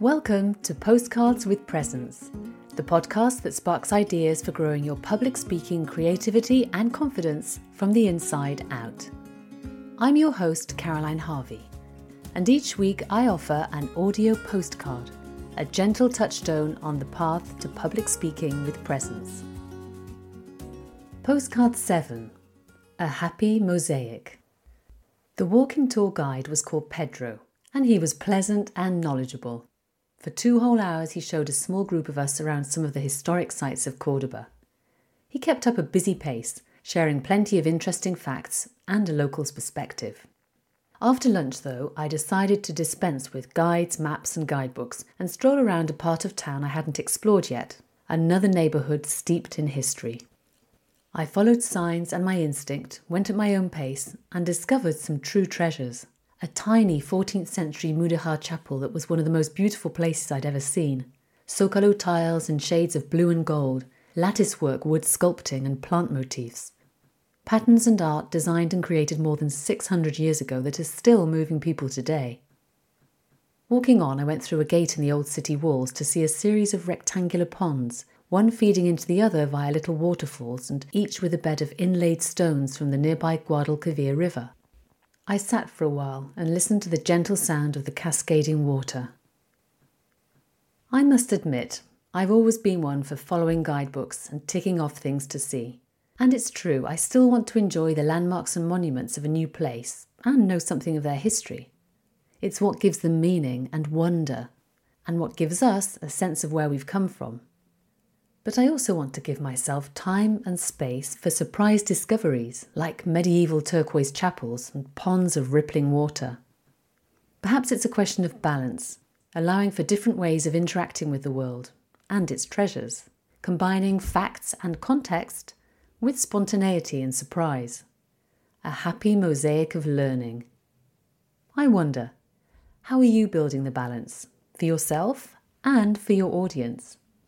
Welcome to Postcards with Presence, the podcast that sparks ideas for growing your public speaking creativity and confidence from the inside out. I'm your host, Caroline Harvey, and each week I offer an audio postcard, a gentle touchstone on the path to public speaking with presence. Postcard 7 A Happy Mosaic. The walking tour guide was called Pedro, and he was pleasant and knowledgeable. For two whole hours, he showed a small group of us around some of the historic sites of Cordoba. He kept up a busy pace, sharing plenty of interesting facts and a local's perspective. After lunch, though, I decided to dispense with guides, maps, and guidebooks and stroll around a part of town I hadn't explored yet, another neighbourhood steeped in history. I followed signs and my instinct, went at my own pace, and discovered some true treasures a tiny 14th century Mudéjar chapel that was one of the most beautiful places I'd ever seen. Zocalo tiles and shades of blue and gold, lattice work, wood sculpting, and plant motifs. Patterns and art designed and created more than 600 years ago that is still moving people today. Walking on, I went through a gate in the old city walls to see a series of rectangular ponds, one feeding into the other via little waterfalls, and each with a bed of inlaid stones from the nearby Guadalquivir River. I sat for a while and listened to the gentle sound of the cascading water. I must admit, I've always been one for following guidebooks and ticking off things to see. And it's true, I still want to enjoy the landmarks and monuments of a new place and know something of their history. It's what gives them meaning and wonder, and what gives us a sense of where we've come from. But I also want to give myself time and space for surprise discoveries like medieval turquoise chapels and ponds of rippling water. Perhaps it's a question of balance, allowing for different ways of interacting with the world and its treasures, combining facts and context with spontaneity and surprise. A happy mosaic of learning. I wonder, how are you building the balance for yourself and for your audience?